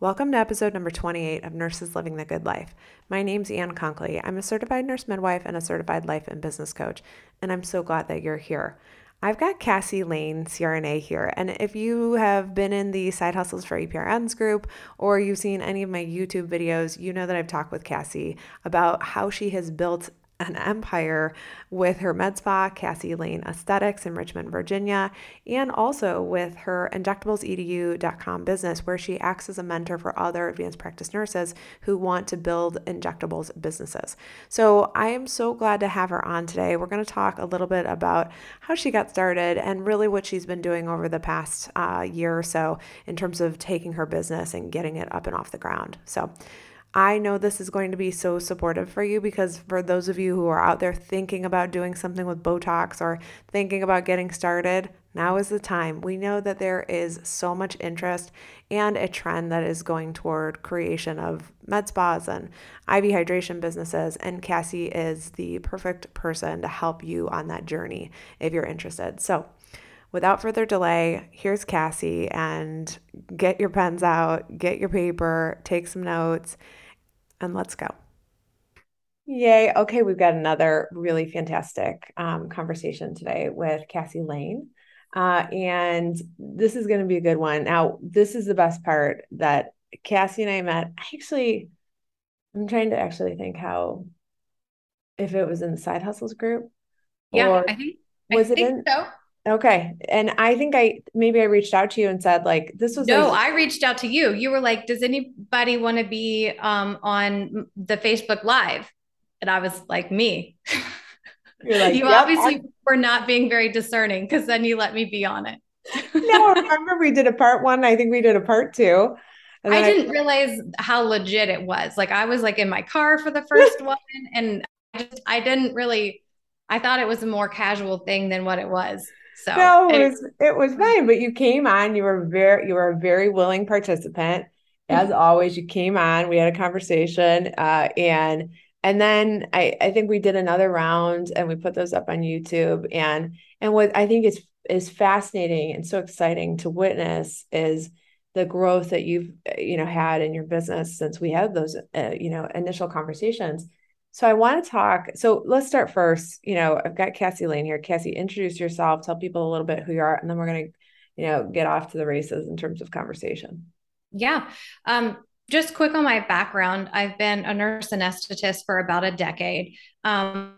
Welcome to episode number 28 of Nurses Living the Good Life. My name's Ann Conkley. I'm a certified nurse midwife and a certified life and business coach, and I'm so glad that you're here. I've got Cassie Lane, CRNA, here. And if you have been in the Side Hustles for APRNs group or you've seen any of my YouTube videos, you know that I've talked with Cassie about how she has built an empire with her med spa, Cassie Lane Aesthetics in Richmond, Virginia, and also with her injectablesedu.com business, where she acts as a mentor for other advanced practice nurses who want to build injectables businesses. So I am so glad to have her on today. We're going to talk a little bit about how she got started and really what she's been doing over the past uh, year or so in terms of taking her business and getting it up and off the ground. So, I know this is going to be so supportive for you because for those of you who are out there thinking about doing something with Botox or thinking about getting started, now is the time. We know that there is so much interest and a trend that is going toward creation of med spas and IV hydration businesses and Cassie is the perfect person to help you on that journey if you're interested. So, without further delay, here's Cassie and get your pens out, get your paper, take some notes and let's go. Yay. Okay, we've got another really fantastic um, conversation today with Cassie Lane. Uh, and this is going to be a good one. Now, this is the best part that Cassie and I met. Actually, I'm trying to actually think how, if it was in the side hustles group. Yeah, I think was I it think in so. Okay. And I think I maybe I reached out to you and said like this was No, like- I reached out to you. You were like, "Does anybody want to be um on the Facebook live?" And I was like, "Me." Like, you yep, obviously I- were not being very discerning because then you let me be on it. no, remember we did a part 1, I think we did a part 2. I didn't I- realize how legit it was. Like I was like in my car for the first one and I just I didn't really I thought it was a more casual thing than what it was. So no, it was it was fine. But you came on. You were very you were a very willing participant. As mm-hmm. always, you came on. We had a conversation, uh, and and then I I think we did another round, and we put those up on YouTube. And and what I think is is fascinating and so exciting to witness is the growth that you've you know had in your business since we had those uh, you know initial conversations so I want to talk. So let's start first. You know, I've got Cassie Lane here. Cassie, introduce yourself, tell people a little bit who you are, and then we're going to, you know, get off to the races in terms of conversation. Yeah. Um, just quick on my background. I've been a nurse anesthetist for about a decade. Um,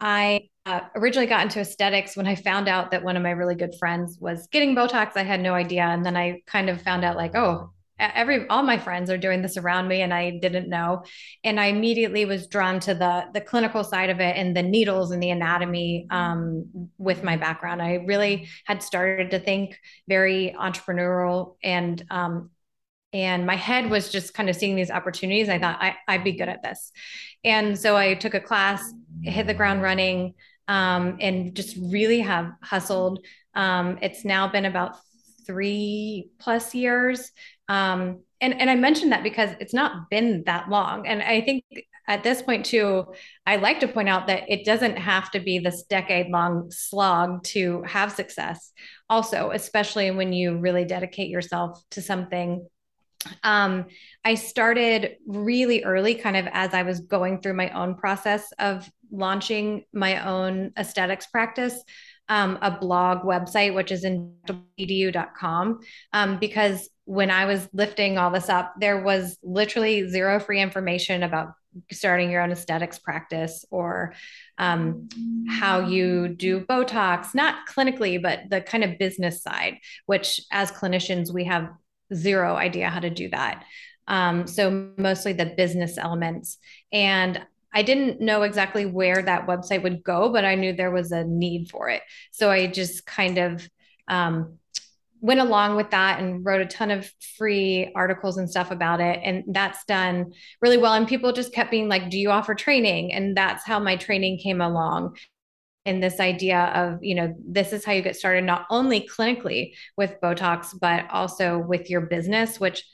I uh, originally got into aesthetics when I found out that one of my really good friends was getting Botox. I had no idea. And then I kind of found out, like, oh, every all my friends are doing this around me and I didn't know. And I immediately was drawn to the the clinical side of it and the needles and the anatomy um, with my background. I really had started to think very entrepreneurial and um, and my head was just kind of seeing these opportunities. I thought I, I'd be good at this. And so I took a class hit the ground running um, and just really have hustled. Um, it's now been about three plus years um, and, and I mentioned that because it's not been that long. And I think at this point, too, I like to point out that it doesn't have to be this decade long slog to have success, also, especially when you really dedicate yourself to something. Um, I started really early, kind of as I was going through my own process of launching my own aesthetics practice um, a blog website, which is injectableedu.com, um, because when I was lifting all this up, there was literally zero free information about starting your own aesthetics practice or um, how you do Botox, not clinically, but the kind of business side, which as clinicians, we have zero idea how to do that. Um, so mostly the business elements. And I didn't know exactly where that website would go, but I knew there was a need for it. So I just kind of um, went along with that and wrote a ton of free articles and stuff about it. And that's done really well. And people just kept being like, Do you offer training? And that's how my training came along. And this idea of, you know, this is how you get started, not only clinically with Botox, but also with your business, which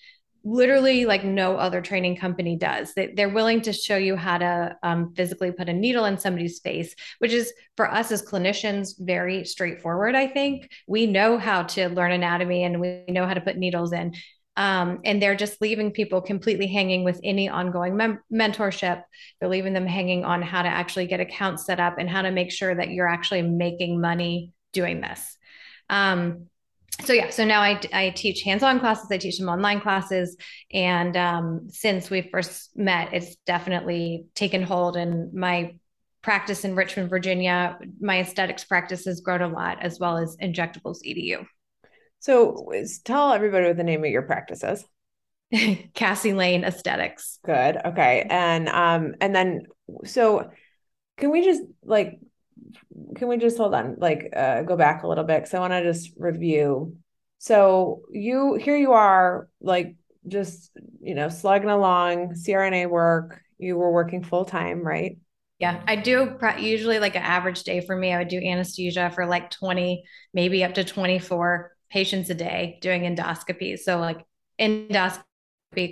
literally like no other training company does. They, they're willing to show you how to um, physically put a needle in somebody's face, which is for us as clinicians very straightforward. I think we know how to learn anatomy and we know how to put needles in. Um, and they're just leaving people completely hanging with any ongoing mem- mentorship. They're leaving them hanging on how to actually get accounts set up and how to make sure that you're actually making money doing this. Um, so yeah, so now I, I teach hands-on classes, I teach them online classes. And um, since we first met, it's definitely taken hold and my practice in Richmond, Virginia, my aesthetics practice has grown a lot as well as injectables EDU. So tell everybody what the name of your practice is. Cassie Lane Aesthetics. Good. Okay. And um and then so can we just like can we just hold on like uh go back a little bit cuz I want to just review. So you here you are like just you know slugging along CRNA work. You were working full time, right? Yeah, I do usually like an average day for me. I would do anesthesia for like 20, maybe up to 24 patients a day doing endoscopies. So like endoscopy,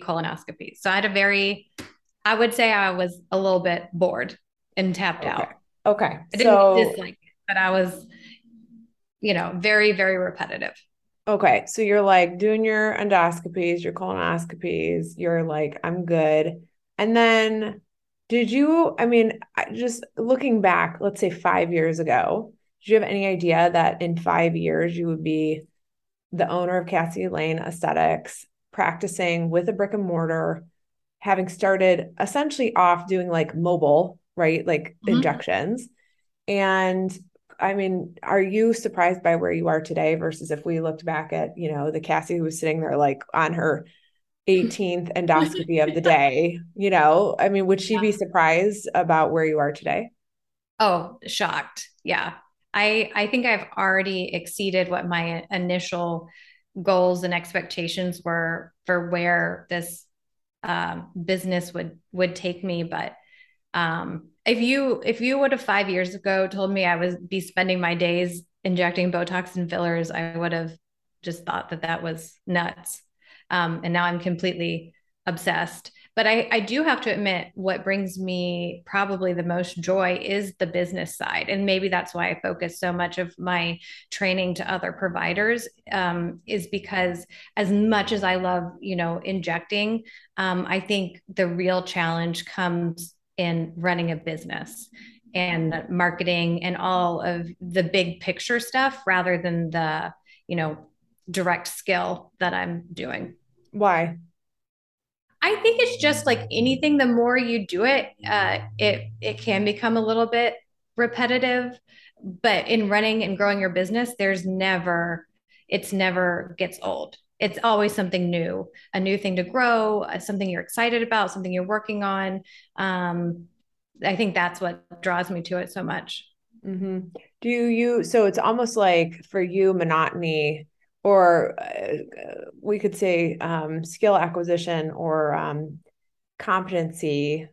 colonoscopy. So I had a very, I would say I was a little bit bored and tapped okay. out. Okay. I didn't so, dislike it, but I was, you know, very, very repetitive. Okay. So you're like doing your endoscopies, your colonoscopies, you're like, I'm good. And then did you, I mean, just looking back, let's say five years ago, did you have any idea that in five years you would be the owner of Cassie Lane Aesthetics, practicing with a brick and mortar, having started essentially off doing like mobile, right? Like mm-hmm. injections. And I mean, are you surprised by where you are today versus if we looked back at, you know, the Cassie who was sitting there like on her 18th endoscopy of the day, you know? I mean, would she yeah. be surprised about where you are today? Oh, shocked. Yeah. I I think I've already exceeded what my initial goals and expectations were for where this um, business would would take me. But um, if you if you would have five years ago told me I would be spending my days injecting Botox and fillers, I would have just thought that that was nuts. Um, and now I'm completely obsessed. But I, I do have to admit, what brings me probably the most joy is the business side. And maybe that's why I focus so much of my training to other providers, um, is because as much as I love, you know, injecting, um, I think the real challenge comes in running a business and marketing and all of the big picture stuff rather than the, you know, direct skill that I'm doing. Why? I think it's just like anything. The more you do it, uh, it it can become a little bit repetitive. But in running and growing your business, there's never it's never gets old. It's always something new, a new thing to grow, uh, something you're excited about, something you're working on. Um, I think that's what draws me to it so much. Mm-hmm. Do you? So it's almost like for you, monotony or uh, we could say um, skill acquisition or um, competency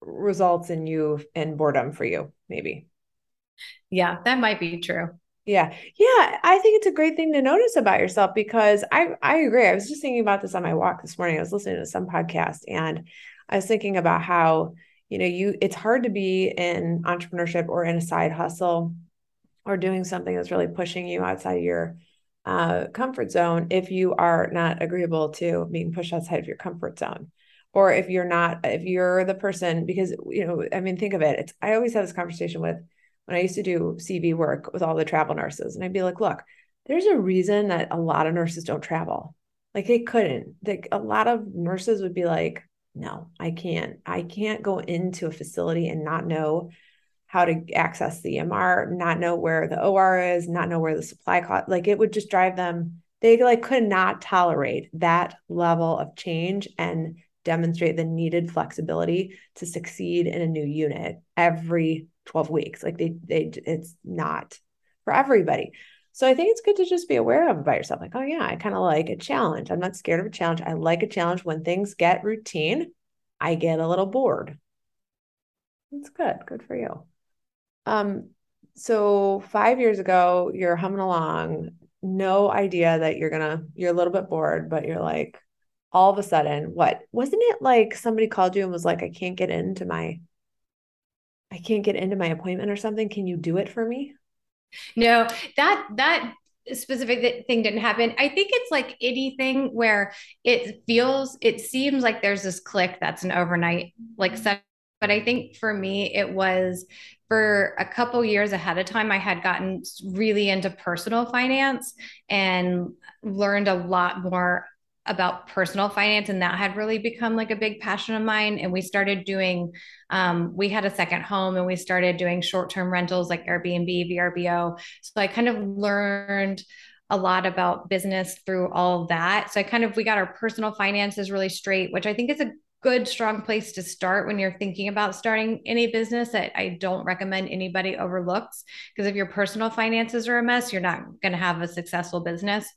results in you in boredom for you maybe yeah that might be true yeah. Yeah i think it's a great thing to notice about yourself because i i agree i was just thinking about this on my walk this morning i was listening to some podcast and i was thinking about how you know you it's hard to be in entrepreneurship or in a side hustle or doing something that's really pushing you outside of your uh, comfort zone if you are not agreeable to being pushed outside of your comfort zone. Or if you're not if you're the person because you know i mean think of it it's i always have this conversation with when i used to do cv work with all the travel nurses and i'd be like look there's a reason that a lot of nurses don't travel like they couldn't like a lot of nurses would be like no i can't i can't go into a facility and not know how to access the EMR, not know where the OR is, not know where the supply cost, like it would just drive them. They like could not tolerate that level of change and demonstrate the needed flexibility to succeed in a new unit every 12 weeks. Like they, they, it's not for everybody. So I think it's good to just be aware of by yourself. Like, oh yeah, I kind of like a challenge. I'm not scared of a challenge. I like a challenge when things get routine. I get a little bored. That's good. Good for you. Um, so five years ago, you're humming along, no idea that you're gonna, you're a little bit bored, but you're like, all of a sudden, what wasn't it like somebody called you and was like, I can't get into my, I can't get into my appointment or something. Can you do it for me? No, that that specific thing didn't happen. I think it's like anything where it feels, it seems like there's this click that's an overnight like set. But I think for me, it was for a couple years ahead of time, I had gotten really into personal finance and learned a lot more about personal finance and that had really become like a big passion of mine. And we started doing um, we had a second home and we started doing short-term rentals like airbnb vrbo so i kind of learned a lot about business through all that. So i kind of we got our personal finances really straight which i think is a good strong place to start when you're thinking about starting any business that i don't recommend anybody overlooks. Because if your personal finances are a mess you're not going to have a successful business.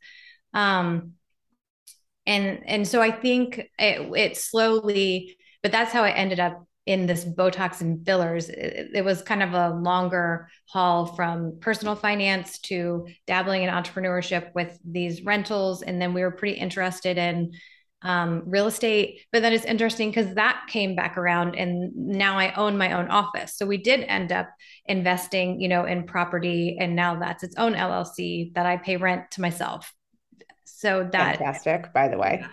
Um, and and so i think it, it slowly but that's how i ended up in this botox and fillers. It, it, was kind of a longer haul from personal finance to dabbling in entrepreneurship with these rentals. And then we were pretty interested in um, real estate. But then it's interesting because that came back around and now i own my own office. So we did end up investing you know in property. And now that's its own llc that i pay rent to myself so that fantastic, by the way.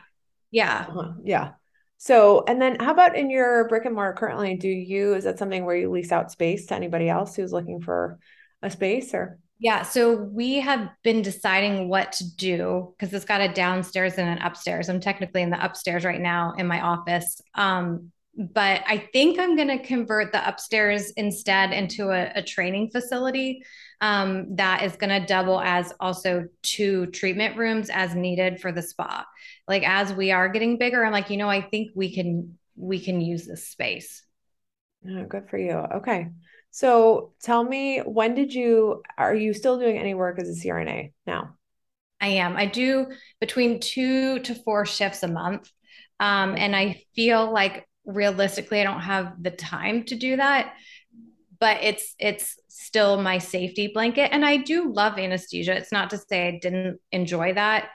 Yeah. Uh-huh. Yeah. So, and then how about in your brick and mortar currently? Do you, is that something where you lease out space to anybody else who's looking for a space or? Yeah, so we have been deciding what to do because it's got a downstairs and an upstairs. I'm technically in the upstairs right now in my office. Um, but I think I'm going to convert the upstairs instead into a, a training facility um, that is going to double as also two treatment rooms as needed for the spa. Like as we are getting bigger, I'm like, you know, I think we can we can use this space. Oh, good for you. Okay. So tell me, when did you are you still doing any work as a CRNA now? I am. I do between two to four shifts a month. Um, and I feel like realistically, I don't have the time to do that but it's it's still my safety blanket. And i do love anesthesia. It's not to say i didn't enjoy that.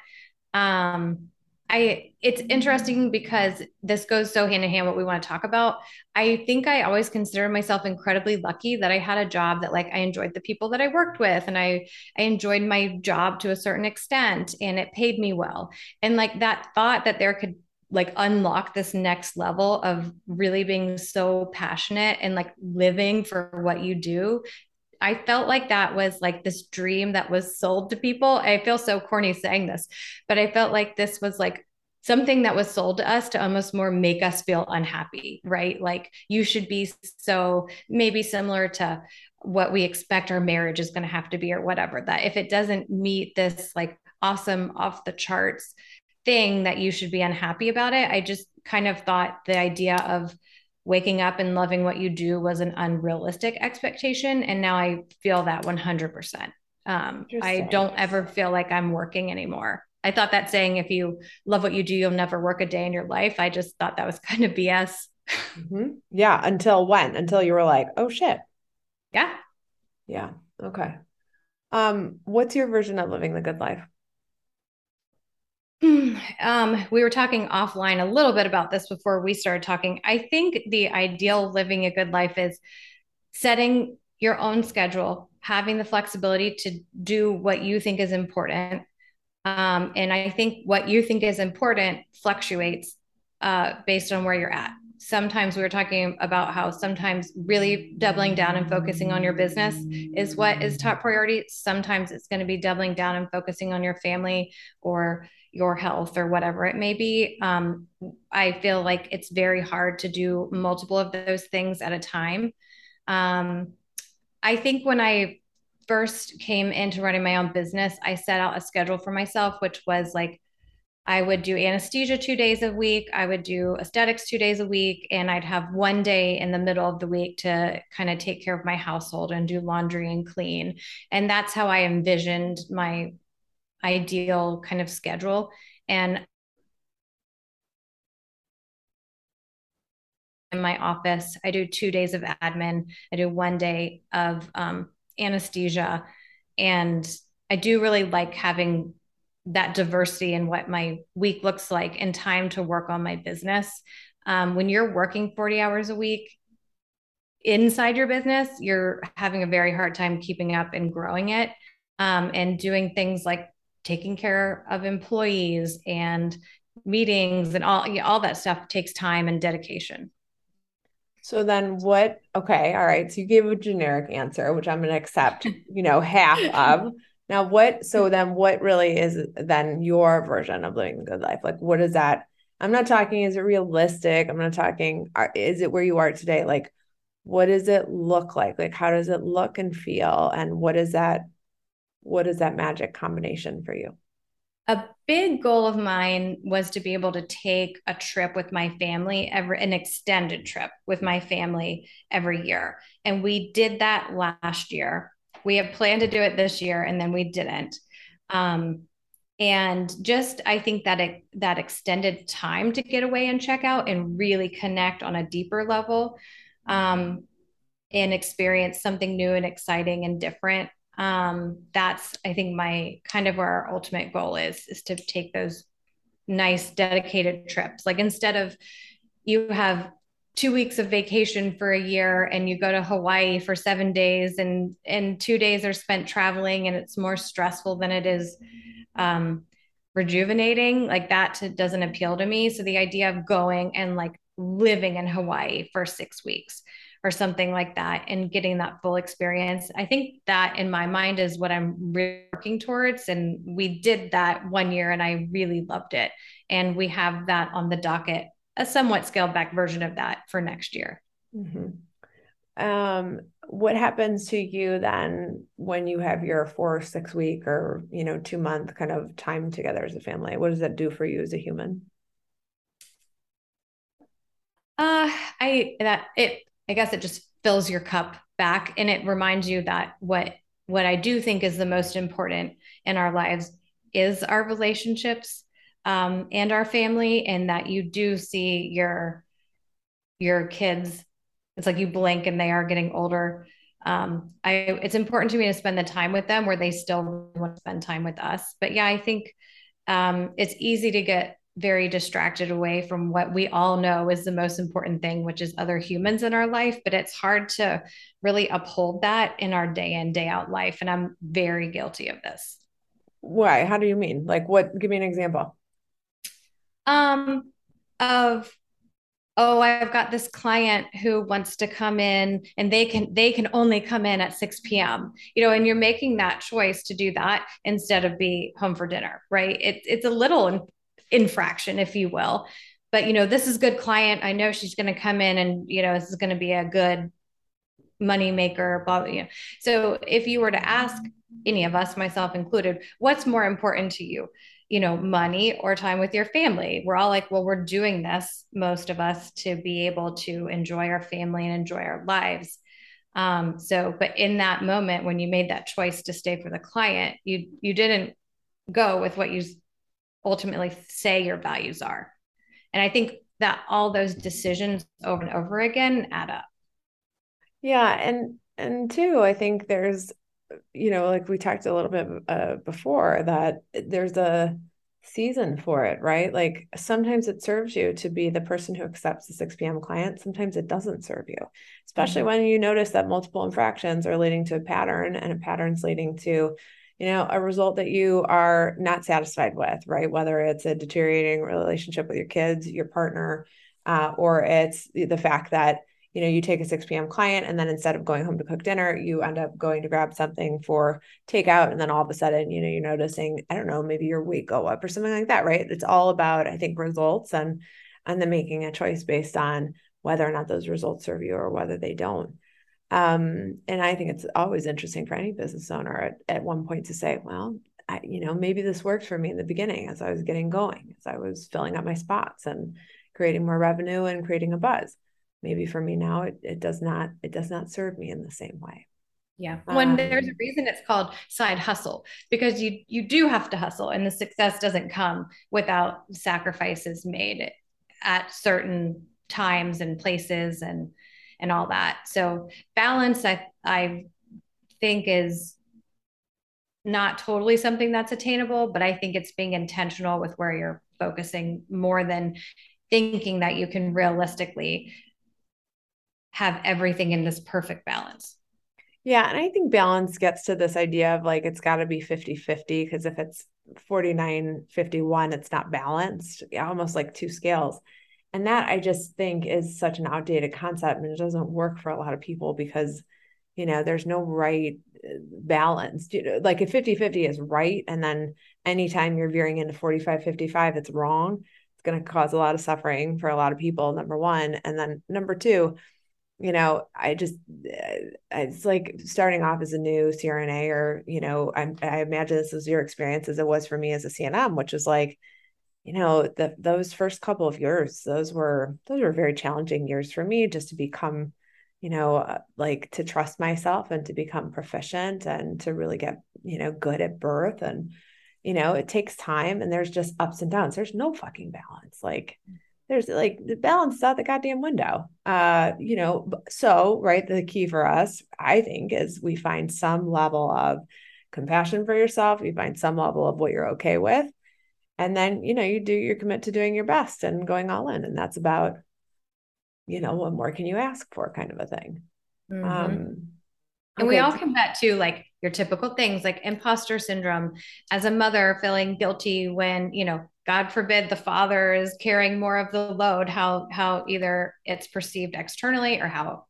Um i it's interesting because this goes so hand in hand what we want to talk about. I think i always consider myself incredibly lucky that i had a job that like i enjoyed the people that i worked with and i i enjoyed my job to a certain extent and it paid me well. And like that thought that there could like unlock this next level of really being so passionate and like living for what you do I felt like that was like this dream that was sold to people. I feel so corny saying this, but I felt like this was like something that was sold to us to almost more make us feel unhappy, right? Like you should be so maybe similar to what we expect our marriage is going to have to be or whatever. That if it doesn't meet this like awesome off the charts thing that you should be unhappy about it. I just kind of thought the idea of waking up and loving what you do was an unrealistic expectation. And now I feel that 100%. Um, I don't ever feel like I'm working anymore. I thought that saying, if you love what you do, you'll never work a day in your life. I just thought that was kind of BS. Mm-hmm. Yeah. Until when? Until you were like, oh shit. Yeah. Yeah. Okay. Um, what's your version of living the good life? Um, we were talking offline a little bit about this before we started talking. I think the ideal living a good life is setting your own schedule, having the flexibility to do what you think is important. Um, and I think what you think is important fluctuates uh, based on where you're at. Sometimes we were talking about how sometimes really doubling down and focusing on your business is what is top priority. Sometimes it's going to be doubling down and focusing on your family or your health or whatever it may be. Um, I feel like it's very hard to do multiple of those things at a time. Um, I think when I first came into running my own business, I set out a schedule for myself, which was like I would do anesthesia two days a week, I would do aesthetics two days a week, and I'd have one day in the middle of the week to kind of take care of my household and do laundry and clean. And that's how I envisioned my ideal kind of schedule. And in my office, I do two days of admin, I do one day of um, anesthesia. And I do really like having that diversity in what my week looks like and time to work on my business. Um, when you're working 40 hours a week inside your business, you're having a very hard time keeping up and growing it. um, and doing things like taking care of employees and meetings and all all that stuff takes time and dedication. So then what okay, all right. So you gave a generic answer, which I'm going to accept, you know, half of. Now what so then what really is then your version of living the good life? Like what is that? I'm not talking is it realistic? I'm not talking is it where you are today? Like what does it look like? Like how does it look and feel and what is that what is that magic combination for you? a big goal of mine was to be able to take a trip with my family every an extended trip with my family every year. And we did that last year. We had planned to do it this year and then we didn't. Um, and just i think that it, that extended time to get away and check out and really connect on a deeper level um, and experience something new and exciting and different um, that's i think my kind of where our ultimate goal is is to take those nice dedicated trips. Like instead of you have two weeks of vacation for a year and you go to hawaii for seven days and and two days are spent traveling and it's more stressful than it is um, rejuvenating like that doesn't appeal to me. So the idea of going and like living in hawaii for six weeks or something like that and getting that full experience. I think that in my mind is what I'm really working towards. And we did that one year and I really loved it. And we have that on the docket, a somewhat scaled back version of that for next year. Mm-hmm. Um, what happens to you then when you have your four, six week or, you know, two month kind of time together as a family? What does that do for you as a human? Uh, I that it I guess it just fills your cup back and it reminds you that what what I do think is the most important in our lives is our relationships um, and our family, and that you do see your your kids. It's like you blink and they are getting older. Um, I it's important to me to spend the time with them where they still want to spend time with us. But yeah, I think um, it's easy to get very distracted away from what we all know is the most important thing, which is other humans in our life. But it's hard to really uphold that in our day in, day out life. And I'm very guilty of this. Why? How do you mean? Like what? Give me an example. Um, of oh i've got this client who wants to come in and they can they can only come in at 6 p.m you know and you're making that choice to do that instead of be home for dinner right it, it's a little infraction, if you will. But you know, this is good client. I know she's going to come in, and you know, this is going to be a good money maker. Blah, you know. So if you were to ask any of us, myself included, what's more important to you? You know, money or time with your family. We're all like, well, we're doing this, most of us, to be able to enjoy our family and enjoy our lives. Um, so, but in that moment when you made that choice to stay for the client, you you didn't go with what you ultimately say your values are. And I think that all those decisions over and over again add up. Yeah, and and two, I think there's you know, like we talked a little bit uh, before that there's a season for it, right? Like sometimes it serves you to be the person who accepts the 6 p.m. client. Sometimes it doesn't serve you, especially mm-hmm. when you notice that multiple infractions are leading to a pattern and a pattern's leading to you know a result that you are not satisfied with right? Whether it's a deteriorating relationship with your kids your partner uh, or it's the fact that you know you take a 6 p.m client and then instead of going home to cook dinner you end up going to grab something for takeout and then all of a sudden you know you're noticing i don't know maybe your weight go up or something like that right? It's all about i think results and and then making a choice based on whether or not those results serve you or whether they don't um, and I think it's always interesting for any business owner at, at one point to say, well, I, you know, maybe this worked for me in the beginning as I was getting going, as I was filling up my spots and creating more revenue and creating a buzz. Maybe for me now, it, it does not, it does not serve me in the same way. Yeah. When um, there's a reason it's called side hustle because you you do have to hustle and the success doesn't come without sacrifices made at certain times and places and and all that. So balance, I I think is not totally something that's attainable, but I think it's being intentional with where you're focusing more than thinking that you can realistically have everything in this perfect balance. Yeah. And I think balance gets to this idea of like it's got to be 50 50 because if it's 49 51, it's not balanced, almost like two scales. And that I just think is such an outdated concept and it doesn't work for a lot of people because, you know, there's no right uh, balance. You know, like if 50 50 is right, and then anytime you're veering into 45 55, it's wrong, it's going to cause a lot of suffering for a lot of people, number one. And then number two, you know, I just, uh, it's like starting off as a new CRNA, or, you know, I, I imagine this is your experience as it was for me as a CNM, which is like, you know, the, those first couple of years, those were, those were very challenging years for me just to become, you know, uh, like to trust myself and to become proficient and to really get, you know, good at birth. And, you know, it takes time and there's just ups and downs. There's no fucking balance. Like, there's like the balance is out the goddamn window. Uh, you know, so right, the key for us, I think, is we find some level of compassion for yourself, you find some level of what you're okay with. And then, you know, you do your commit to doing your best and going all in. And that's about, you know, what more can you ask for kind of a thing. Mm-hmm. Um, and okay. we all combat to like your typical things like imposter syndrome as a mother feeling guilty when, you know, God forbid the father is carrying more of the load, how how either it's perceived externally or how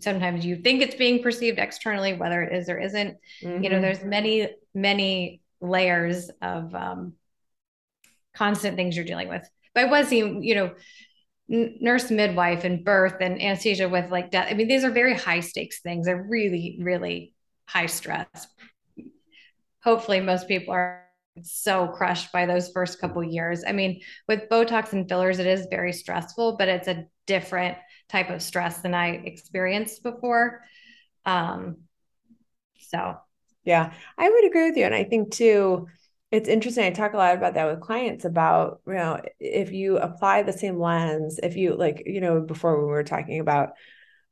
sometimes you think it's being perceived externally, whether it is or isn't. Mm-hmm. You know, mm-hmm. there's many, many layers of um, constant things you're dealing with. But I was seeing, you know, nurse midwife and birth and anesthesia with like death. I mean, these are very high stakes things. They're really, really high stress. Hopefully, most people are so crushed by those first couple years. I mean, with Botox and fillers, it is very stressful, but it's a different type of stress than I experienced before. Um, so, yeah, I would agree with you. And I think too, it's interesting. I talk a lot about that with clients about, you know, if you apply the same lens, if you like, you know, before we were talking about,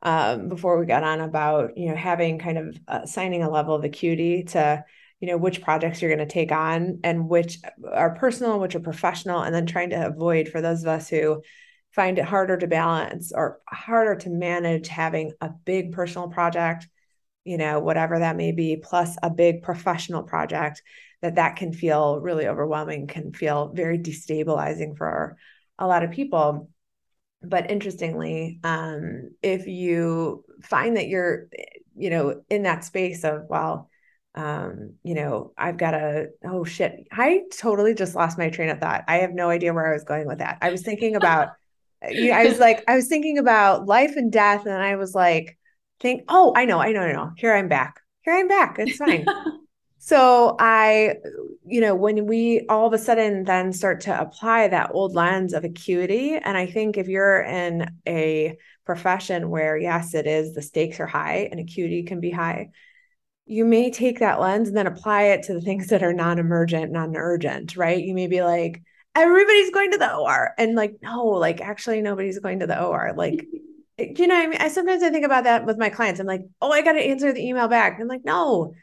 um, before we got on about, you know, having kind of uh, signing a level of acuity to, you know which projects you're going to take on and which are personal which are professional and then trying to avoid for those of us who find it harder to balance or harder to manage having a big personal project you know whatever that may be plus a big professional project that that can feel really overwhelming can feel very destabilizing for a lot of people but interestingly um, if you find that you're you know in that space of well um, you know, I've got a, oh shit, I totally just lost my train of thought. I have no idea where I was going with that. I was thinking about, you know, I was like, I was thinking about life and death. And I was like, think, oh, I know, I know, I know. Here I'm back. Here I'm back. It's fine. so I, you know, when we all of a sudden then start to apply that old lens of acuity, and I think if you're in a profession where, yes, it is, the stakes are high and acuity can be high you may take that lens and then apply it to the things that are non-emergent, non-urgent, right? You may be like, everybody's going to the OR. And like, no, like actually nobody's going to the OR. Like, you know, I mean, I sometimes I think about that with my clients. I'm like, oh, I got to answer the email back. I'm like, no,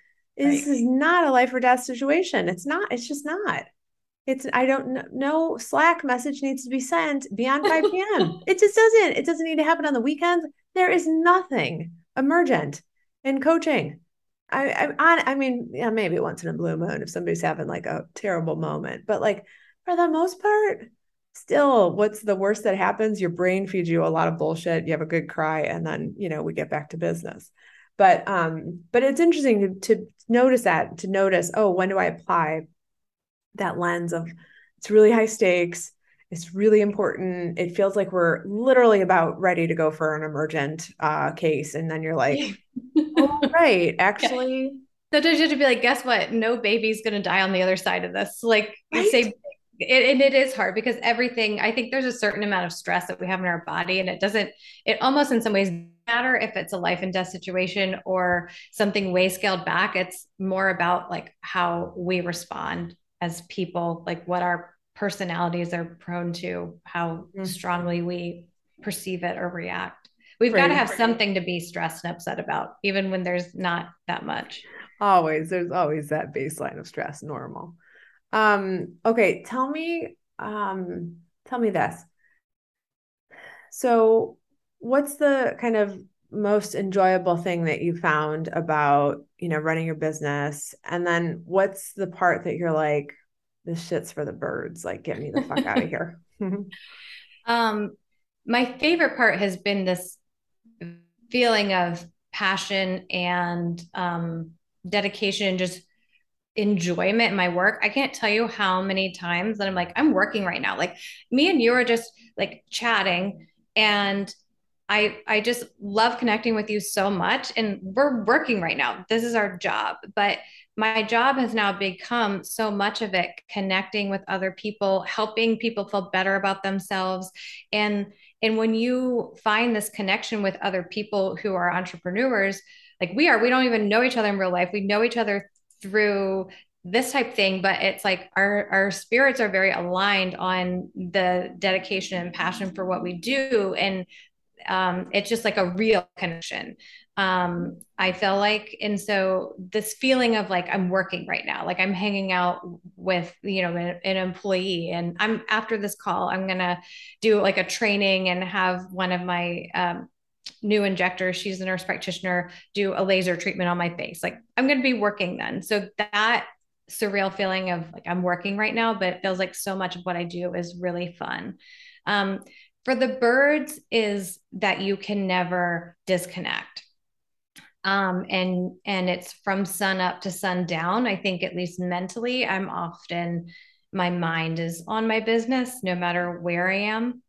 this is not a life or death situation. It's not, it's just not. It's I don't know. Slack message needs to be sent beyond 5 p.m. it just doesn't. It doesn't need to happen on the weekends. There is nothing emergent in coaching. I, I, I mean, yeah, maybe once in a blue moon if somebody's having like a terrible moment, but like for the most part, still, what's the worst that happens? Your brain feeds you a lot of bullshit. You have a good cry, and then you know we get back to business. But um, but it's interesting to, to notice that to notice. Oh, when do I apply that lens of it's really high stakes? It's really important. It feels like we're literally about ready to go for an emergent uh, case, and then you're like, "Oh, right, actually." Yeah. Sometimes you have to be like, "Guess what? No baby's going to die on the other side of this." Like, right? say, it, and it is hard because everything. I think there's a certain amount of stress that we have in our body, and it doesn't. It almost, in some ways, matter if it's a life and death situation or something way scaled back. It's more about like how we respond as people, like what our personalities are prone to, how mm-hmm. strongly we perceive it or react. We've got to have something to be stressed and upset about, even when there's not that much. Always, there's always that baseline of stress, normal. Um, okay, tell me, um, tell me this. So, what's the kind of most enjoyable thing that you found about you know running your business and then what's the part that you're like this shit's for the birds like get me the fuck out of here um my favorite part has been this feeling of passion and um dedication and just enjoyment in my work. I can't tell you how many times that I'm like, I'm working right now. Like me and you are just like chatting and I I just love connecting with you so much and we're working right now. This is our job, but my job has now become so much of it connecting with other people, helping people feel better about themselves and and when you find this connection with other people who are entrepreneurs, like we are, we don't even know each other in real life. We know each other through this type thing but it's like our our spirits are very aligned on the dedication and passion for what we do and um, it's just like a real connection. Um, i feel like and so this feeling of like i'm working right now like i'm hanging out with you know an, an employee and i'm after this call i'm gonna do like a training and have one of my um, new injectors, she's a nurse practitioner do a laser treatment on my face. Like i'm to be working then. So that surreal feeling of like i'm working right now but it feels like so much of what i do is really fun. Um, for the birds is that you can never disconnect um, and and it's from sun up to sun down i think at least mentally i'm often my mind is on my business no matter where i am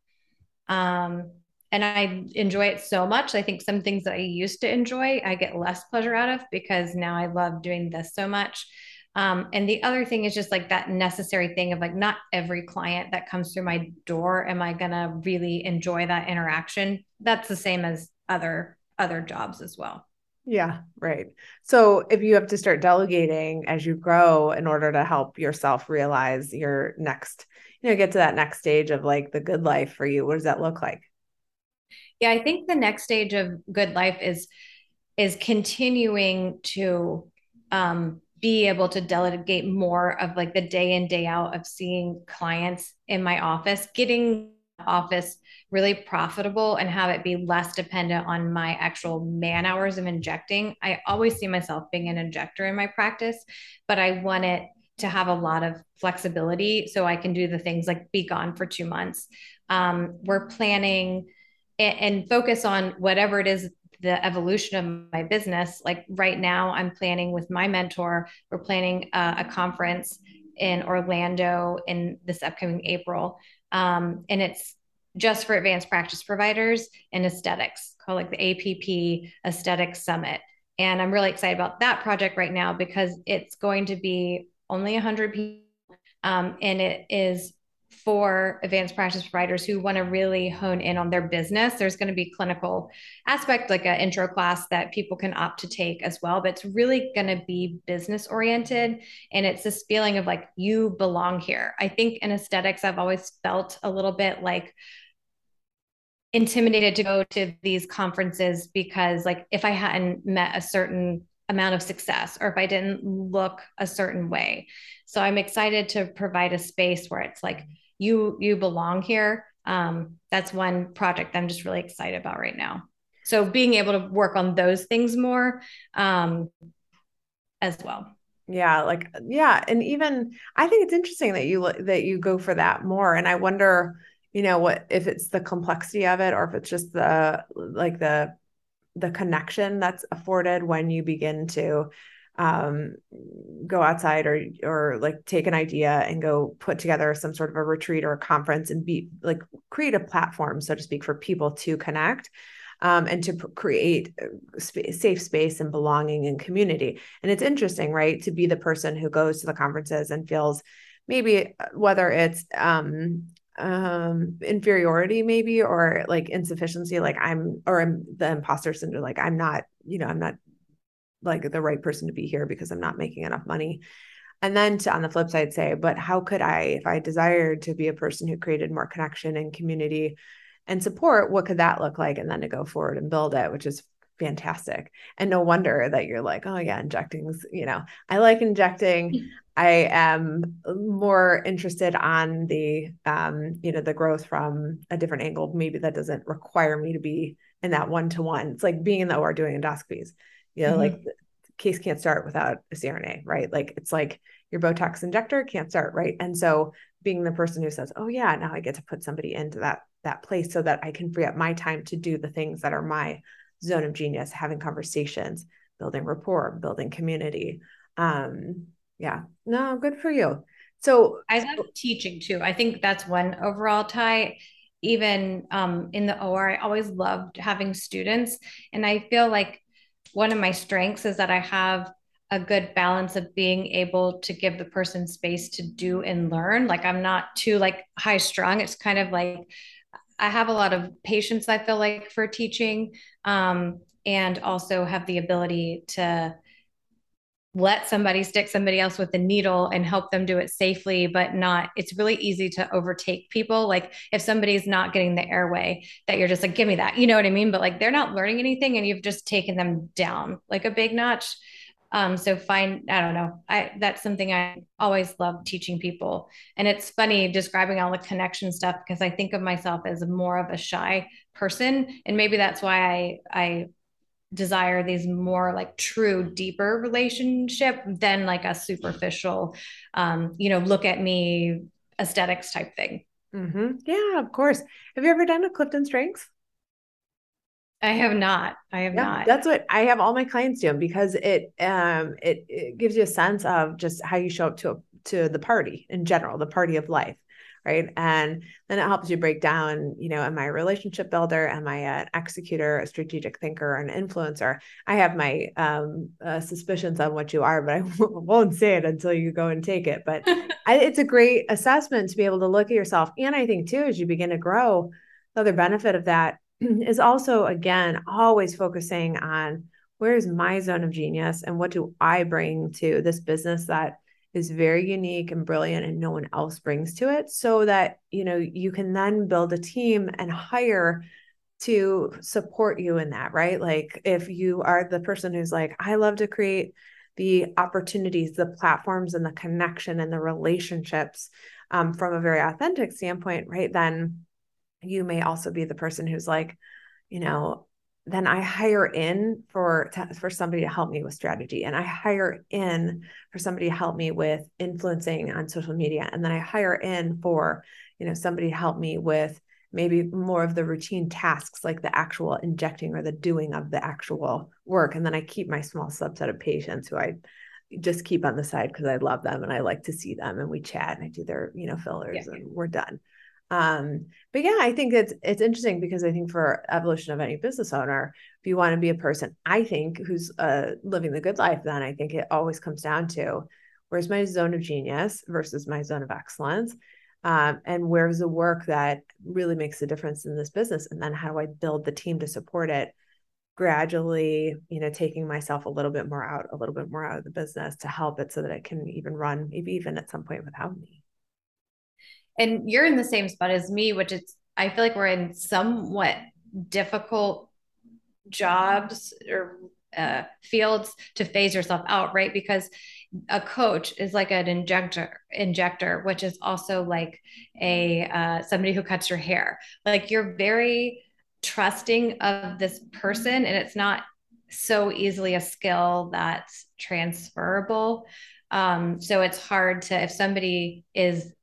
um, and I enjoy it so much. I think some things that I used to enjoy, I get less pleasure out of because now I love doing this so much. Um, and the other thing is just like that necessary thing of like not every client that comes through my door am I gonna really enjoy that interaction. That's the same as other other jobs as well. Yeah, right. So if you have to start delegating as you grow in order to help yourself realize your next, you know, get to that next stage of like the good life for you, what does that look like? Yeah, I think the next stage of good life is is continuing to um, be able to delegate more of like the day in day out of seeing clients in my office, getting office really profitable and have it be less dependent on my actual man hours of injecting. I always see myself being an injector in my practice, but I want it to have a lot of flexibility so I can do the things like be gone for two months. Um, we're planning and, and focus on whatever it is the evolution of my business. Like right now, I'm planning with my mentor, we're planning a, a conference in Orlando in this upcoming April. Um, and it's just for advanced practice providers and aesthetics called like the APP Aesthetics Summit. And I'm really excited about that project right now because it's going to be only 100 people. Um, and it is for advanced practice providers who want to really hone in on their business there's going to be clinical aspect like an intro class that people can opt to take as well but it's really going to be business oriented and it's this feeling of like you belong here. I think in aesthetics i've always felt a little bit like intimidated to go to these conferences because like if i hadn't met a certain amount of success or if i didn't look a certain way. So i'm excited to provide a space where it's like you you belong here. Um, that's one project i'm just really excited about right now. So being able to work on those things more um, as well. Yeah like yeah and even i think it's interesting that you that you go for that more and i wonder you know what if it's the complexity of it or if it's just the like the the connection that's afforded when you begin to um, go outside or or like take an idea and go put together some sort of a retreat or a conference and be like create a platform so to speak for people to connect um, and to create uh, sp- safe space and belonging and community. And it's interesting right to be the person who goes to the conferences and feels maybe uh, whether it's um, um inferiority maybe or like insufficiency like i'm or I'm the imposter syndrome like i'm not you know i'm not like the right person to be here because I'm not making enough money. And then to on the flip side say, but how could I, if I desired to be a person who created more connection and community and support, what could that look like? And then to go forward and build it, which is fantastic. And no wonder that you're like, oh yeah, injecting's, you know, I like injecting. I am more interested on the um, you know, the growth from a different angle. Maybe that doesn't require me to be in that one to one. It's like being in the OR doing endoscopies. You know, mm-hmm. like case can't start without a CRNA, right? Like it's like your Botox injector can't start, right? And so being the person who says, "Oh yeah, now I get to put somebody into that that place so that I can free up my time to do the things that are my zone of genius, having conversations, building rapport, building community." Um, yeah, no, good for you. So I love teaching too. I think that's one overall tie. Even um, in the OR, I always loved having students, and I feel like one of my strengths is that I have a good balance of being able to give the person space to do and learn. Like I'm not too like high strung. It's kind of like I have a lot of patience. I feel like for teaching, um, and also have the ability to let somebody stick somebody else with a needle and help them do it safely but not it's really easy to overtake people. Like if somebody's not getting the airway that you're just like give me that you know what i mean? But like they're not learning anything and you've just taken them down like a big notch. Um, so find i don't know i that's something i always love teaching people. And it's funny describing all the connection stuff because i think of myself as more of a shy person. And maybe that's why i i desire these more like true deeper relationship than like a superficial um you know look at me aesthetics type thing mm-hmm. yeah of course have you ever done a clifton strengths I have not. I have yeah, not. That's what I have all my clients do because it um it, it gives you a sense of just how you show up to a, to the party in general, the party of life right? And then it helps you break down you know am i a relationship builder? Am i an executor a strategic thinker an influencer? I have my um, uh, suspicions on what you are but i won't say it until you go and take it. But I, it's a great assessment to be able to look at yourself. And i think too as you begin to grow the other benefit of that is also again always focusing on where's my zone of genius and what do i bring to this business that is very unique and brilliant and no one else brings to it so that you know you can then build a team and hire to support you in that right? Like if you are the person who's like i love to create the opportunities the platforms and the connection and the relationships um, from a very authentic standpoint right then you may also be the person who's like you know then I hire in for for somebody to help me with strategy, and I hire in for somebody to help me with influencing on social media, and then I hire in for you know somebody to help me with maybe more of the routine tasks like the actual injecting or the doing of the actual work, and then I keep my small subset of patients who I just keep on the side because I love them and I like to see them and we chat and I do their you know fillers yeah. and we're done. Um, but yeah, I think it's it's interesting because I think for evolution of any business owner, if you want to be a person, I think who's uh, living the good life, then I think it always comes down to where's my zone of genius versus my zone of excellence, um, and where's the work that really makes a difference in this business, and then how do I build the team to support it gradually you know taking myself a little bit more out a little bit more out of the business to help it so that it can even run maybe even at some point without me and you're in the same spot as me, which is I feel like we're in somewhat difficult jobs or uh, fields to phase yourself out, right? Because a coach is like an injector, injector, which is also like a uh, somebody who cuts your hair. Like you're very trusting of this person, and it's not so easily a skill that's transferable. Um, so it's hard to if somebody is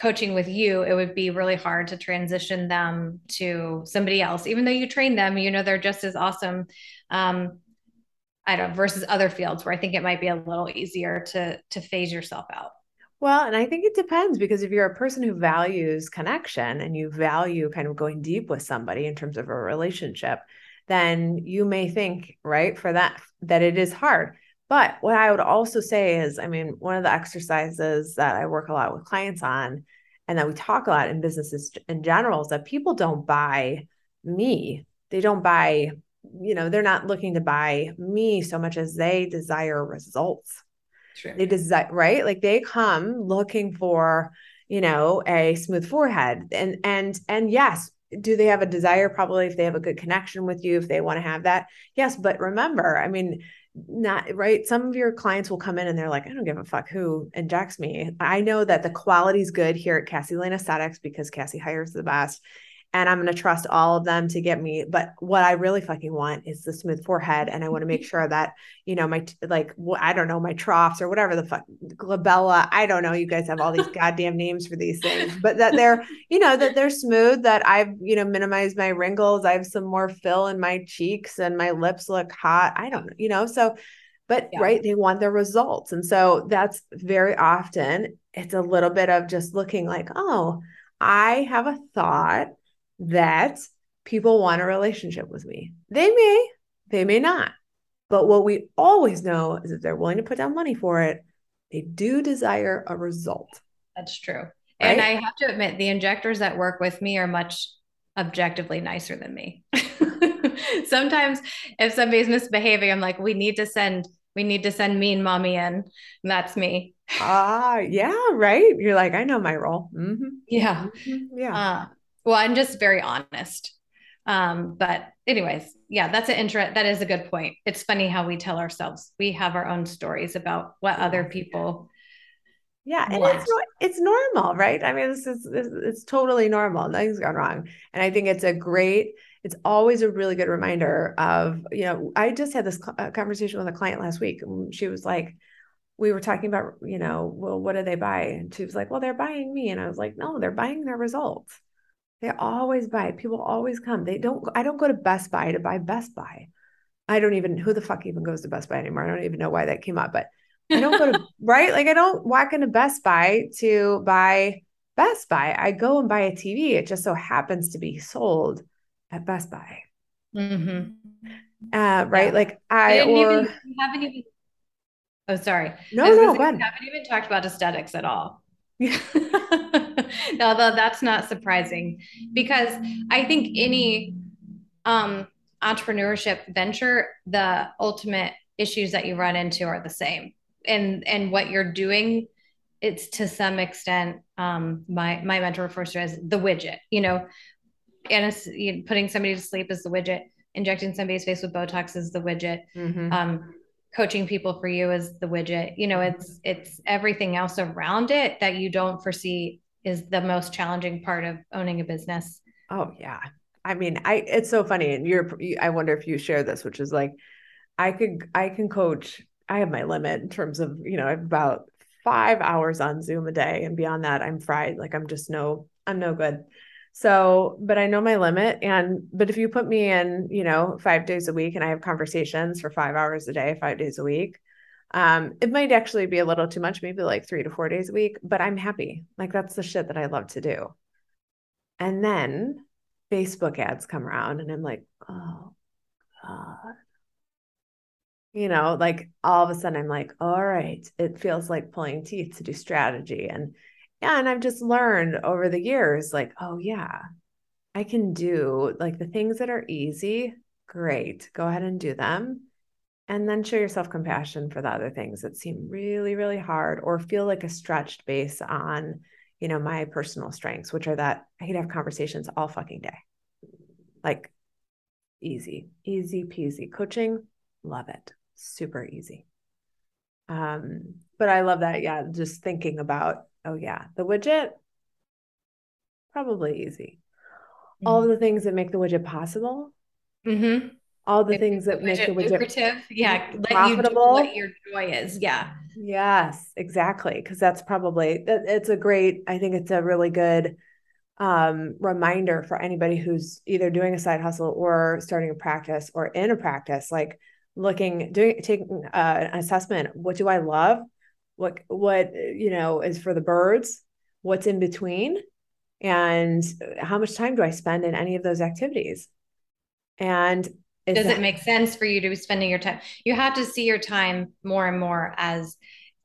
coaching with you, it would be really hard to transition them to somebody else, even though you train them, you know, they're just as awesome. Um, I don't versus other fields where I think it might be a little easier to to phase yourself out. Well, and I think it depends because if you're a person who values connection and you value kind of going deep with somebody in terms of a relationship, then you may think, right, for that that it is hard. But what I would also say is, I mean, one of the exercises that I work a lot with clients on and that we talk a lot in businesses in general is that people don't buy me. They don't buy, you know, they're not looking to buy me so much as they desire results. True. They desire, right? Like they come looking for, you know, a smooth forehead. And and and yes, do they have a desire probably if they have a good connection with you if they want to have that yes but remember i mean not right. Some of your clients will come in and they're like, I don't give a fuck who injects me. I know that the quality is good here at Cassie Lane Aesthetics because Cassie hires the best and I'm going to trust all of them to get me. But what I really fucking want is the smooth forehead. And I want to make sure that, you know, my, like, I don't know, my troughs or whatever the fuck, glabella, I don't know. You guys have all these goddamn names for these things, but that they're, you know, that they're smooth, that I've, you know, minimized my wrinkles. I have some more fill in my cheeks and my lips look hot. I don't know, you know, so, but yeah. right, they want their results. And so that's very often it's a little bit of just looking like, oh, I have a thought that people want a relationship with me. They may, they may not. But what we always know is that they're willing to put down money for it, they do desire a result. That's true. Right? And I have to admit, the injectors that work with me are much objectively nicer than me. Sometimes if somebody's misbehaving, I'm like, we need to send, we need to send mean mommy in. And that's me. Ah, yeah, right. You're like, I know my role. Mm-hmm. Yeah. Mm-hmm. Yeah. Uh, well, I'm just very honest. Um, but anyways, yeah, that's an interest. That is a good point. It's funny how we tell ourselves. We have our own stories about what other people. Yeah, and want. it's it's normal, right? I mean, this is it's, it's totally normal. Nothing's gone wrong, and I think it's a great. It's always a really good reminder of you know. I just had this conversation with a client last week. And she was like, we were talking about you know, well, what do they buy? And she was like, well, they're buying me, and I was like, no, they're buying their results they always buy. People always come. They don't. I don't go to Best Buy to buy Best Buy. I don't even who the fuck even goes to Best Buy anymore. I don't even know why that came up, but I don't go to right. Like I don't walk into Best Buy to buy Best Buy. I go and buy a TV. It just so happens to be sold at Best Buy. Mm-hmm. Uh, right. Yeah. Like I, I or even, haven't even. Oh, sorry. No, no, go ahead. haven't even talked about aesthetics at all. Although that's not surprising because I think any um, entrepreneurship venture, the ultimate issues that you run into are the same. And and what you're doing, it's to some extent, um, my my mentor refers to as the widget, you know, and you know, putting somebody to sleep is the widget, injecting somebody's face with Botox is the widget. Mm-hmm. Um, coaching people for you is the widget. You know it's it's everything else around it that you don't foresee is the most challenging part of owning a business. Oh yeah. I mean i it's so funny and you're i wonder if you share this which is like i could i can coach i have my limit in terms of you know about five hours on zoom a day and beyond that i'm fried like i'm just no i'm no good so, but I know my limit. And, but if you put me in, you know, five days a week and I have conversations for five hours a day, five days a week, um, it might actually be a little too much, maybe like three to four days a week, but I'm happy. Like that's the shit that I love to do. And then Facebook ads come around and I'm like, oh God. You know, like all of a sudden I'm like, all right, it feels like pulling teeth to do strategy. And yeah and i've just learned over the years like oh yeah i can do like the things that are easy great go ahead and do them and then show yourself compassion for the other things that seem really really hard or feel like a stretched base on you know my personal strengths which are that i could have conversations all fucking day. Like easy easy peasy. Coaching love it. Super easy. Um but i love that yeah just thinking about Oh yeah, the widget probably easy. Mm-hmm. All the things that make the widget possible. Mm-hmm. All the things that make the widget lucrative. Yeah, profitable. what your joy is. Yeah. Yes, exactly. Because that's probably that, it's a great. I think it's a really good um, reminder for anybody who's either doing a side hustle or starting a practice or in a practice. Like looking, doing, taking uh, an assessment. What do I love? What what you know is for the birds what's in between and how much time do i spend in any of those activities? And does that- it make sense for you to be spending your time? You have to see your time more and more as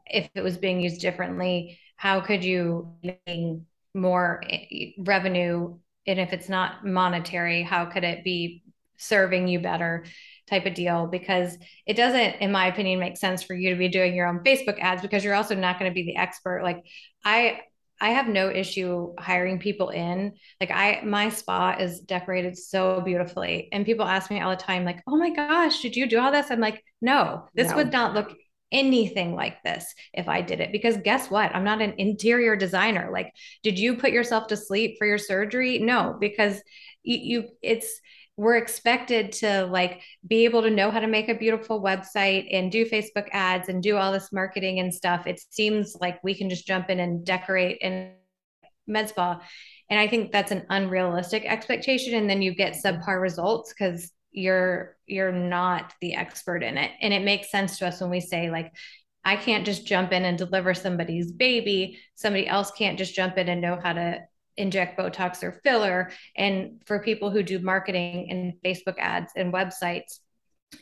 if it was being used differently how could you gain more eh, revenue? And if it's not monetary how could it be serving you better type of deal because it doesn't in my opinion make sense for you to be doing your own facebook ads because you're also not going to be the expert like i I have no issue hiring people in. Like I my spa is decorated so beautifully. And people ask me all the time, like, oh my gosh, did you do all this? I'm like, no, this no. would not look anything like this if I did it. Because guess what? I'm not an interior designer. Like, did you put yourself to sleep for your surgery? No, because you, you it's we're expected to like be able to know how to make a beautiful website and do Facebook ads and do all this marketing and stuff. It seems like we can just jump in and decorate in med spa. And I think that's an unrealistic expectation. And then you get subpar results because you're you're not the expert in it. And it makes sense to us when we say like I can't just jump in and deliver somebody's baby. Somebody else can't just jump in and know how to inject Botox or filler. And for people who do marketing and Facebook ads and websites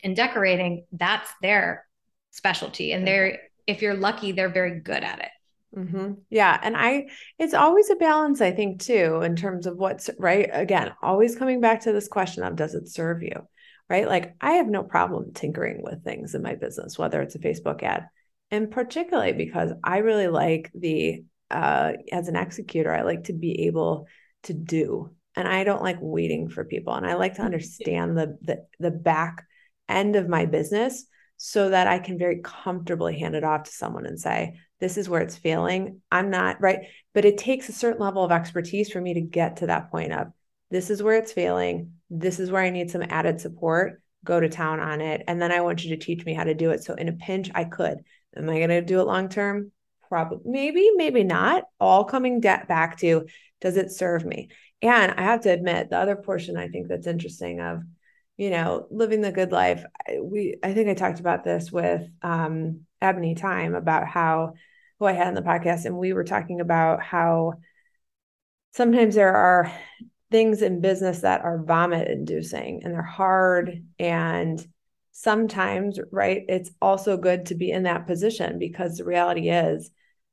and decorating, that's their specialty. And they're, if you're lucky, they're very good at it. Mm-hmm. Yeah. And I, it's always a balance, I think, too, in terms of what's right. Again, always coming back to this question of does it serve you? Right. Like I have no problem tinkering with things in my business, whether it's a Facebook ad. And particularly because I really like the uh, as an executor, I like to be able to do, and I don't like waiting for people. And I like to understand the the, the back end of my business so that I can very comfortably hand it off to someone and say, this is where it's failing. I'm not right. But it takes a certain level of expertise for me to get to that point of this is where it's failing. This is where I need some added support. Go to town on it. And then I want you to teach me how to do it. So in a pinch, I could. Am I going to do it long term? Probably maybe maybe not all coming de- back to does it serve me? And i have to admit the other portion i think that's interesting of you know living the good life we i think i talked about this with um ebony time about how who i had on the podcast and we were talking about how sometimes there are things in business that are vomit inducing and they're hard and sometimes right it's also good to be in that position because the reality is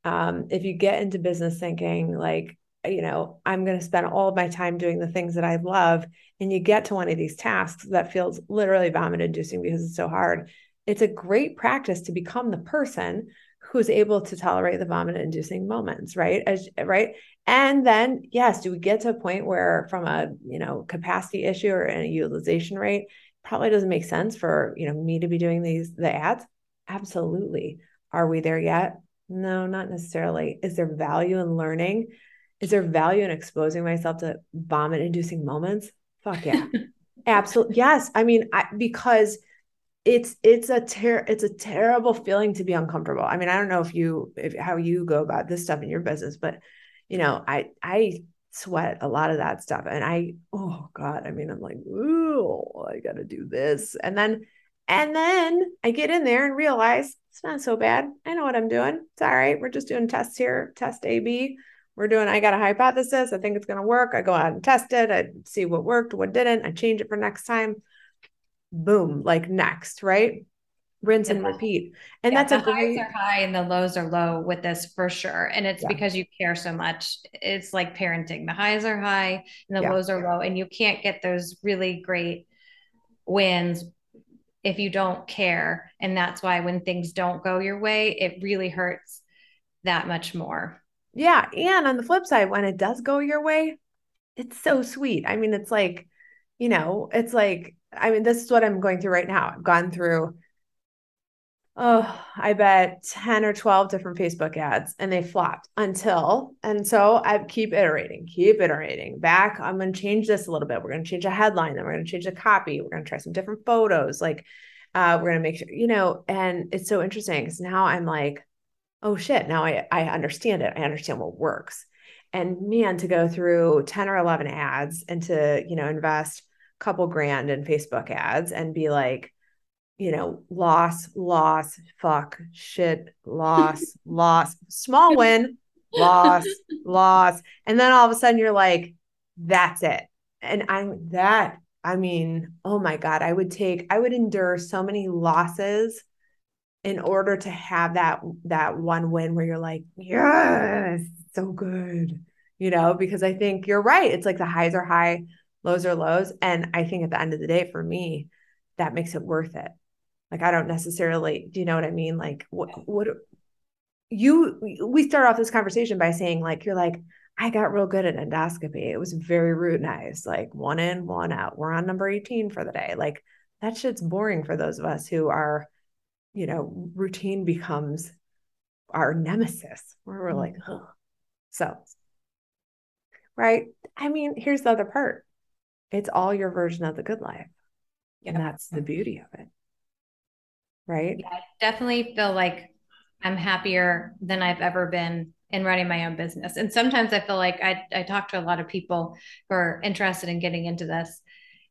um, if you get into business thinking like you know i'm going to spend all of my time doing the things that i love and you get to one of these tasks that feels literally vomit inducing because it's so hard it's a great practice to become the person who's able to tolerate the vomit inducing moments right? As, right? And then yes do we get to a point where from a you know capacity issue or a utilization rate probably doesn't make sense for you know me to be doing these the ads? Absolutely. Are we there yet no, not necessarily. Is there value in learning? Is there value in exposing myself to vomit inducing moments? Fuck yeah. Absolutely. Yes. I mean, I, because it's it's a ter- it's a terrible feeling to be uncomfortable. I mean, I don't know if you if how you go about this stuff in your business, but you know, I I sweat a lot of that stuff and I oh god, I mean, I'm like, "Ooh, I got to do this." And then and then I get in there and realize it's not so bad. I know what I'm doing. It's all right. We're just doing tests here, test A, B. We're doing, I got a hypothesis. I think it's going to work. I go out and test it. I see what worked, what didn't. I change it for next time. Boom, like next, right? Rinse and, and repeat. And yeah, that's the a great... highs are high and the lows are low with this for sure. And it's yeah. because you care so much. It's like parenting. The highs are high and the lows are low. And you can't get those really great wins if you don't care. And that's why when things don't go your way, it really hurts that much more. Yeah. And on the flip side, when it does go your way, it's so sweet. I mean, it's like, you know, it's like, I mean, this is what I'm going through right now. I've gone through oh, I bet 10 or 12 different Facebook ads and they flopped until, and so I keep iterating, keep iterating back. I'm going to change this a little bit. We're going to change a headline, then we're going to change the copy. We're going to try some different photos. Like, uh, we're going to make sure, you know, and it's so interesting because now I'm like, oh shit, now I, I understand it. I understand what works. And man, to go through 10 or 11 ads and to, you know, invest a couple grand in Facebook ads and be like, you know, loss, loss, fuck, shit, loss, loss, small win, loss, loss. And then all of a sudden you're like, that's it. And I'm that, I mean, oh my God, I would take, I would endure so many losses in order to have that that one win where you're like, yes, so good. You know, because I think you're right. It's like the highs are high, lows are lows. And I think at the end of the day, for me, that makes it worth it like I don't necessarily, do you know what I mean? Like what what you we start off this conversation by saying like you're like I got real good at endoscopy. It was very routinized, like one in, one out. We're on number 18 for the day. Like that shit's boring for those of us who are, you know, routine becomes our nemesis where we're like, oh. So, right. I mean, here's the other part it's all your version of the good life. And that's the beauty of it. Right. Yeah, I definitely feel like I'm happier than I've ever been in running my own business. And sometimes I feel like I, I talk to a lot of people who are interested in getting into this.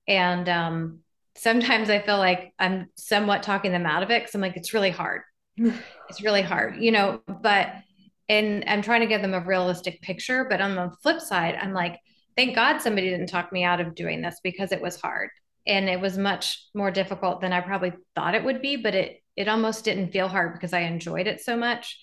And um, sometimes I feel like I'm somewhat talking them out of it because I'm like, it's really hard. it's really hard, you know, but and I'm trying to give them a realistic picture. But on the flip side, I'm like, thank God somebody didn't talk me out of doing this because it was hard and it was much more difficult than I probably thought it would be. But it it almost didn't feel hard because I enjoyed it so much.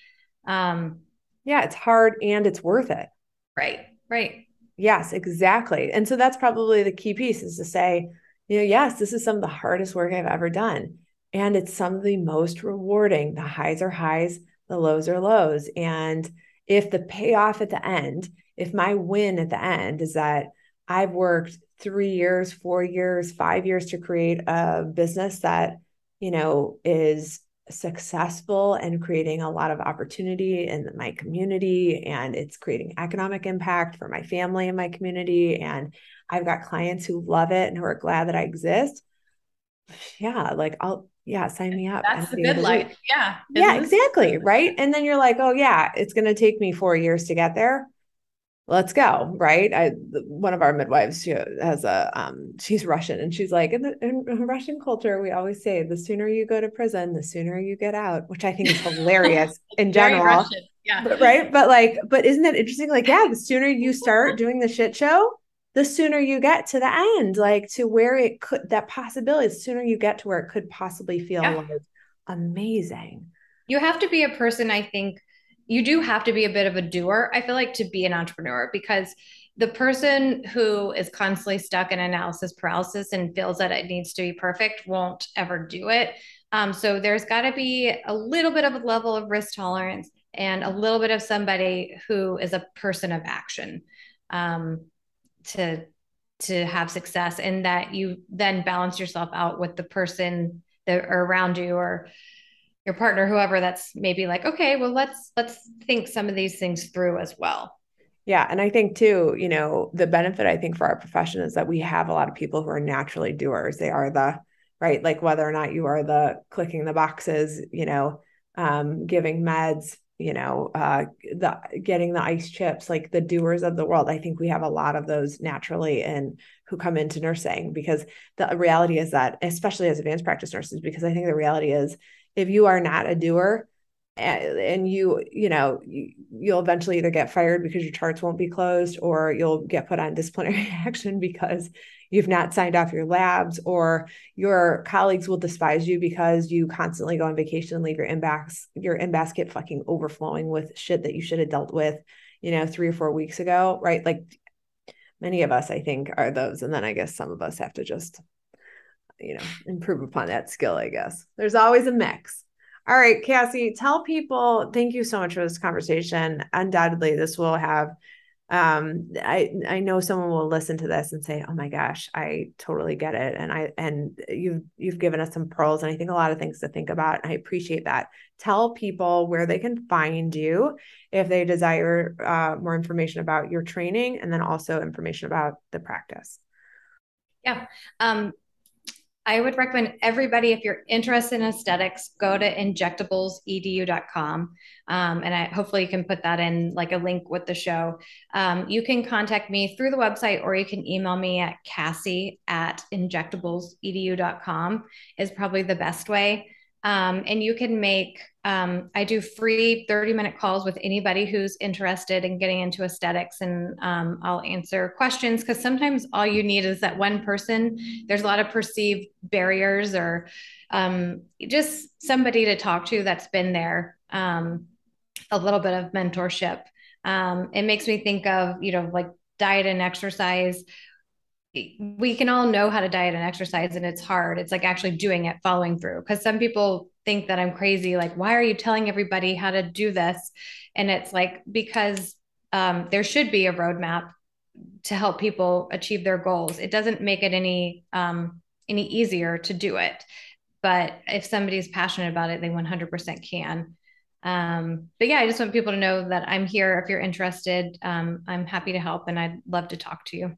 Um, yeah, it's hard and it's worth it. Right. Right. Yes, exactly. And so that's probably the key piece is to say, you know, yes, this is some of the hardest work I've ever done. And it's some of the most rewarding. The highs are highs, the lows are lows. And if the payoff at the end, if my win at the end is that I've worked three years, four years, five years to create a business that, you know, is successful and creating a lot of opportunity in my community and it's creating economic impact for my family and my community and I've got clients who love it and who are glad that I exist. Yeah, like I'll yeah, sign me up. That's the good life. Yeah. Yeah, exactly. Right. And then you're like, oh, yeah, it's going to take me four years to get there. Let's go. Right. I, one of our midwives, she has a, um, she's Russian and she's like, in, the, in Russian culture, we always say the sooner you go to prison, the sooner you get out, which I think is hilarious in general. Yeah. But, right. But like, but isn't it interesting? Like, yeah, the sooner you start doing the shit show, the sooner you get to the end, like to where it could, that possibility, the sooner you get to where it could possibly feel yeah. like amazing. You have to be a person, I think, you do have to be a bit of a doer, I feel like, to be an entrepreneur because the person who is constantly stuck in analysis paralysis and feels that it needs to be perfect won't ever do it. Um, so there's got to be a little bit of a level of risk tolerance and a little bit of somebody who is a person of action. Um, to to have success and that you then balance yourself out with the person that are around you or your partner whoever that's maybe like okay well let's let's think some of these things through as well. Yeah and i think too you know the benefit i think for our profession is that we have a lot of people who are naturally doers. They are the right like whether or not you are the clicking the boxes you know um, giving meds you know uh the getting the ice chips like the doers of the world. I think we have a lot of those naturally and who come into nursing because the reality is that especially as advanced practice nurses because i think the reality is if you are not a doer and you you know you, you'll eventually either get fired because your charts won't be closed or you'll get put on disciplinary action because you've not signed off your labs or your colleagues will despise you because you constantly go on vacation and leave your inbox your in basket fucking overflowing with shit that you should have dealt with you know three or four weeks ago right? Like many of us i think are those. And then i guess some of us have to just you know improve upon that skill i guess. There's always a mix. All right cassie tell people thank you so much for this conversation. Undoubtedly this will have um i i know someone will listen to this and say oh my gosh i totally get it. And i and you've you've given us some pearls and i think a lot of things to think about i appreciate that. Tell people where they can find you if they desire uh, more information about your training and then also information about the practice. Yeah um I would recommend everybody, if you're interested in aesthetics, go to injectablesedu.com. Um, and I hopefully you can put that in like a link with the show. Um, you can contact me through the website or you can email me at cassie at injectablesedu.com is probably the best way. Um, and you can make, um, I do free 30 minute calls with anybody who's interested in getting into aesthetics, and um, I'll answer questions because sometimes all you need is that one person. There's a lot of perceived barriers or um, just somebody to talk to that's been there, um, a little bit of mentorship. Um, it makes me think of, you know, like diet and exercise we can all know how to diet and exercise and it's hard. It's like actually doing it following through. Because some people think that i'm crazy like why are you telling everybody how to do this? And it's like because um, there should be a roadmap to help people achieve their goals. It doesn't make it any um, any easier to do it. But if somebody's passionate about it they 100% can. Um, but yeah i just want people to know that i'm here. If you're interested um, i'm happy to help and i'd love to talk to you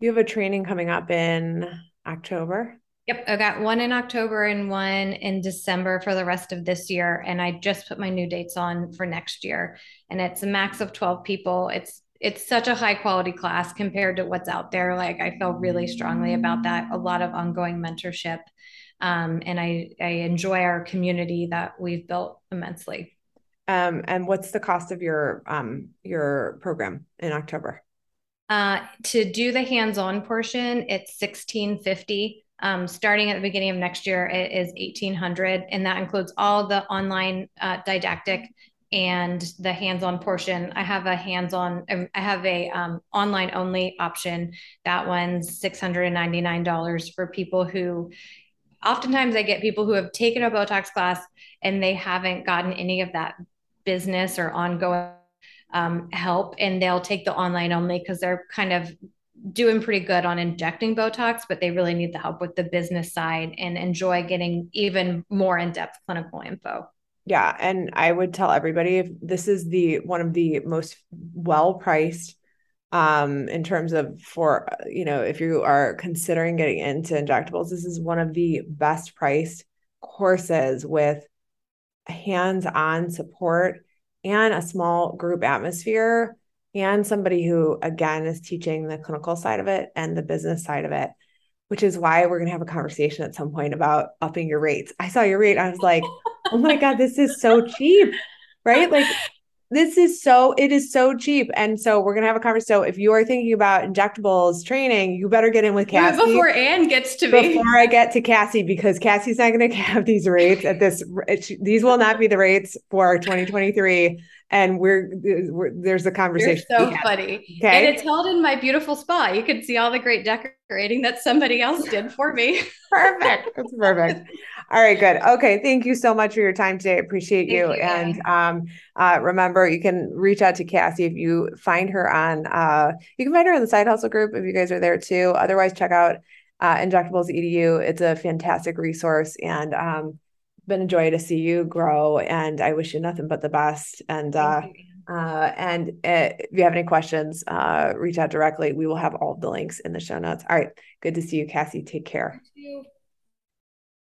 you have a training coming up in October. Yep, I got one in October and one in December for the rest of this year. And I just put my new dates on for next year. And it's a max of 12 people. It's it's such a high quality class compared to what's out there. Like I feel really strongly about that. A lot of ongoing mentorship. Um, and I I enjoy our community that we've built immensely. Um, and what's the cost of your um your program in October? Uh, to do the hands-on portion, it's sixteen fifty. Um, starting at the beginning of next year, it is eighteen hundred, and that includes all the online uh, didactic and the hands-on portion. I have a hands-on. Um, I have a um, online-only option. That one's six hundred and ninety-nine dollars for people who. Oftentimes, I get people who have taken a Botox class and they haven't gotten any of that business or ongoing um, help and they'll take the online only because they're kind of doing pretty good on injecting Botox, but they really need the help with the business side and enjoy getting even more in depth clinical info. Yeah. And I would tell everybody if this is the one of the most well priced um in terms of for you know if you are considering getting into injectables this is one of the best priced courses with hands-on support and a small group atmosphere and somebody who again is teaching the clinical side of it and the business side of it which is why we're going to have a conversation at some point about upping your rates. I saw your rate i was like oh my god this is so cheap right? Like this is so it is so cheap and so we're gonna have a conversation so if you are thinking about injectables training you better get in with cassie before anne gets to me before i get to cassie because cassie's not gonna have these rates at this these will not be the rates for 2023 and we're, we're, there's a conversation. You're so funny. Okay. And it's held in my beautiful spa. You can see all the great decorating that somebody else did for me. perfect. That's perfect. All right, good. Okay. Thank you so much for your time today. I appreciate you. you. And um, uh, remember, you can reach out to Cassie if you find her on, uh, you can find her in the side hustle group if you guys are there too. Otherwise, check out uh, Injectables EDU. It's a fantastic resource. And um, been a joy to see you grow and I wish you nothing but the best. And uh, uh, and uh, if you have any questions, uh, reach out directly. We will have all the links in the show notes. All right. Good to see you, Cassie. Take care.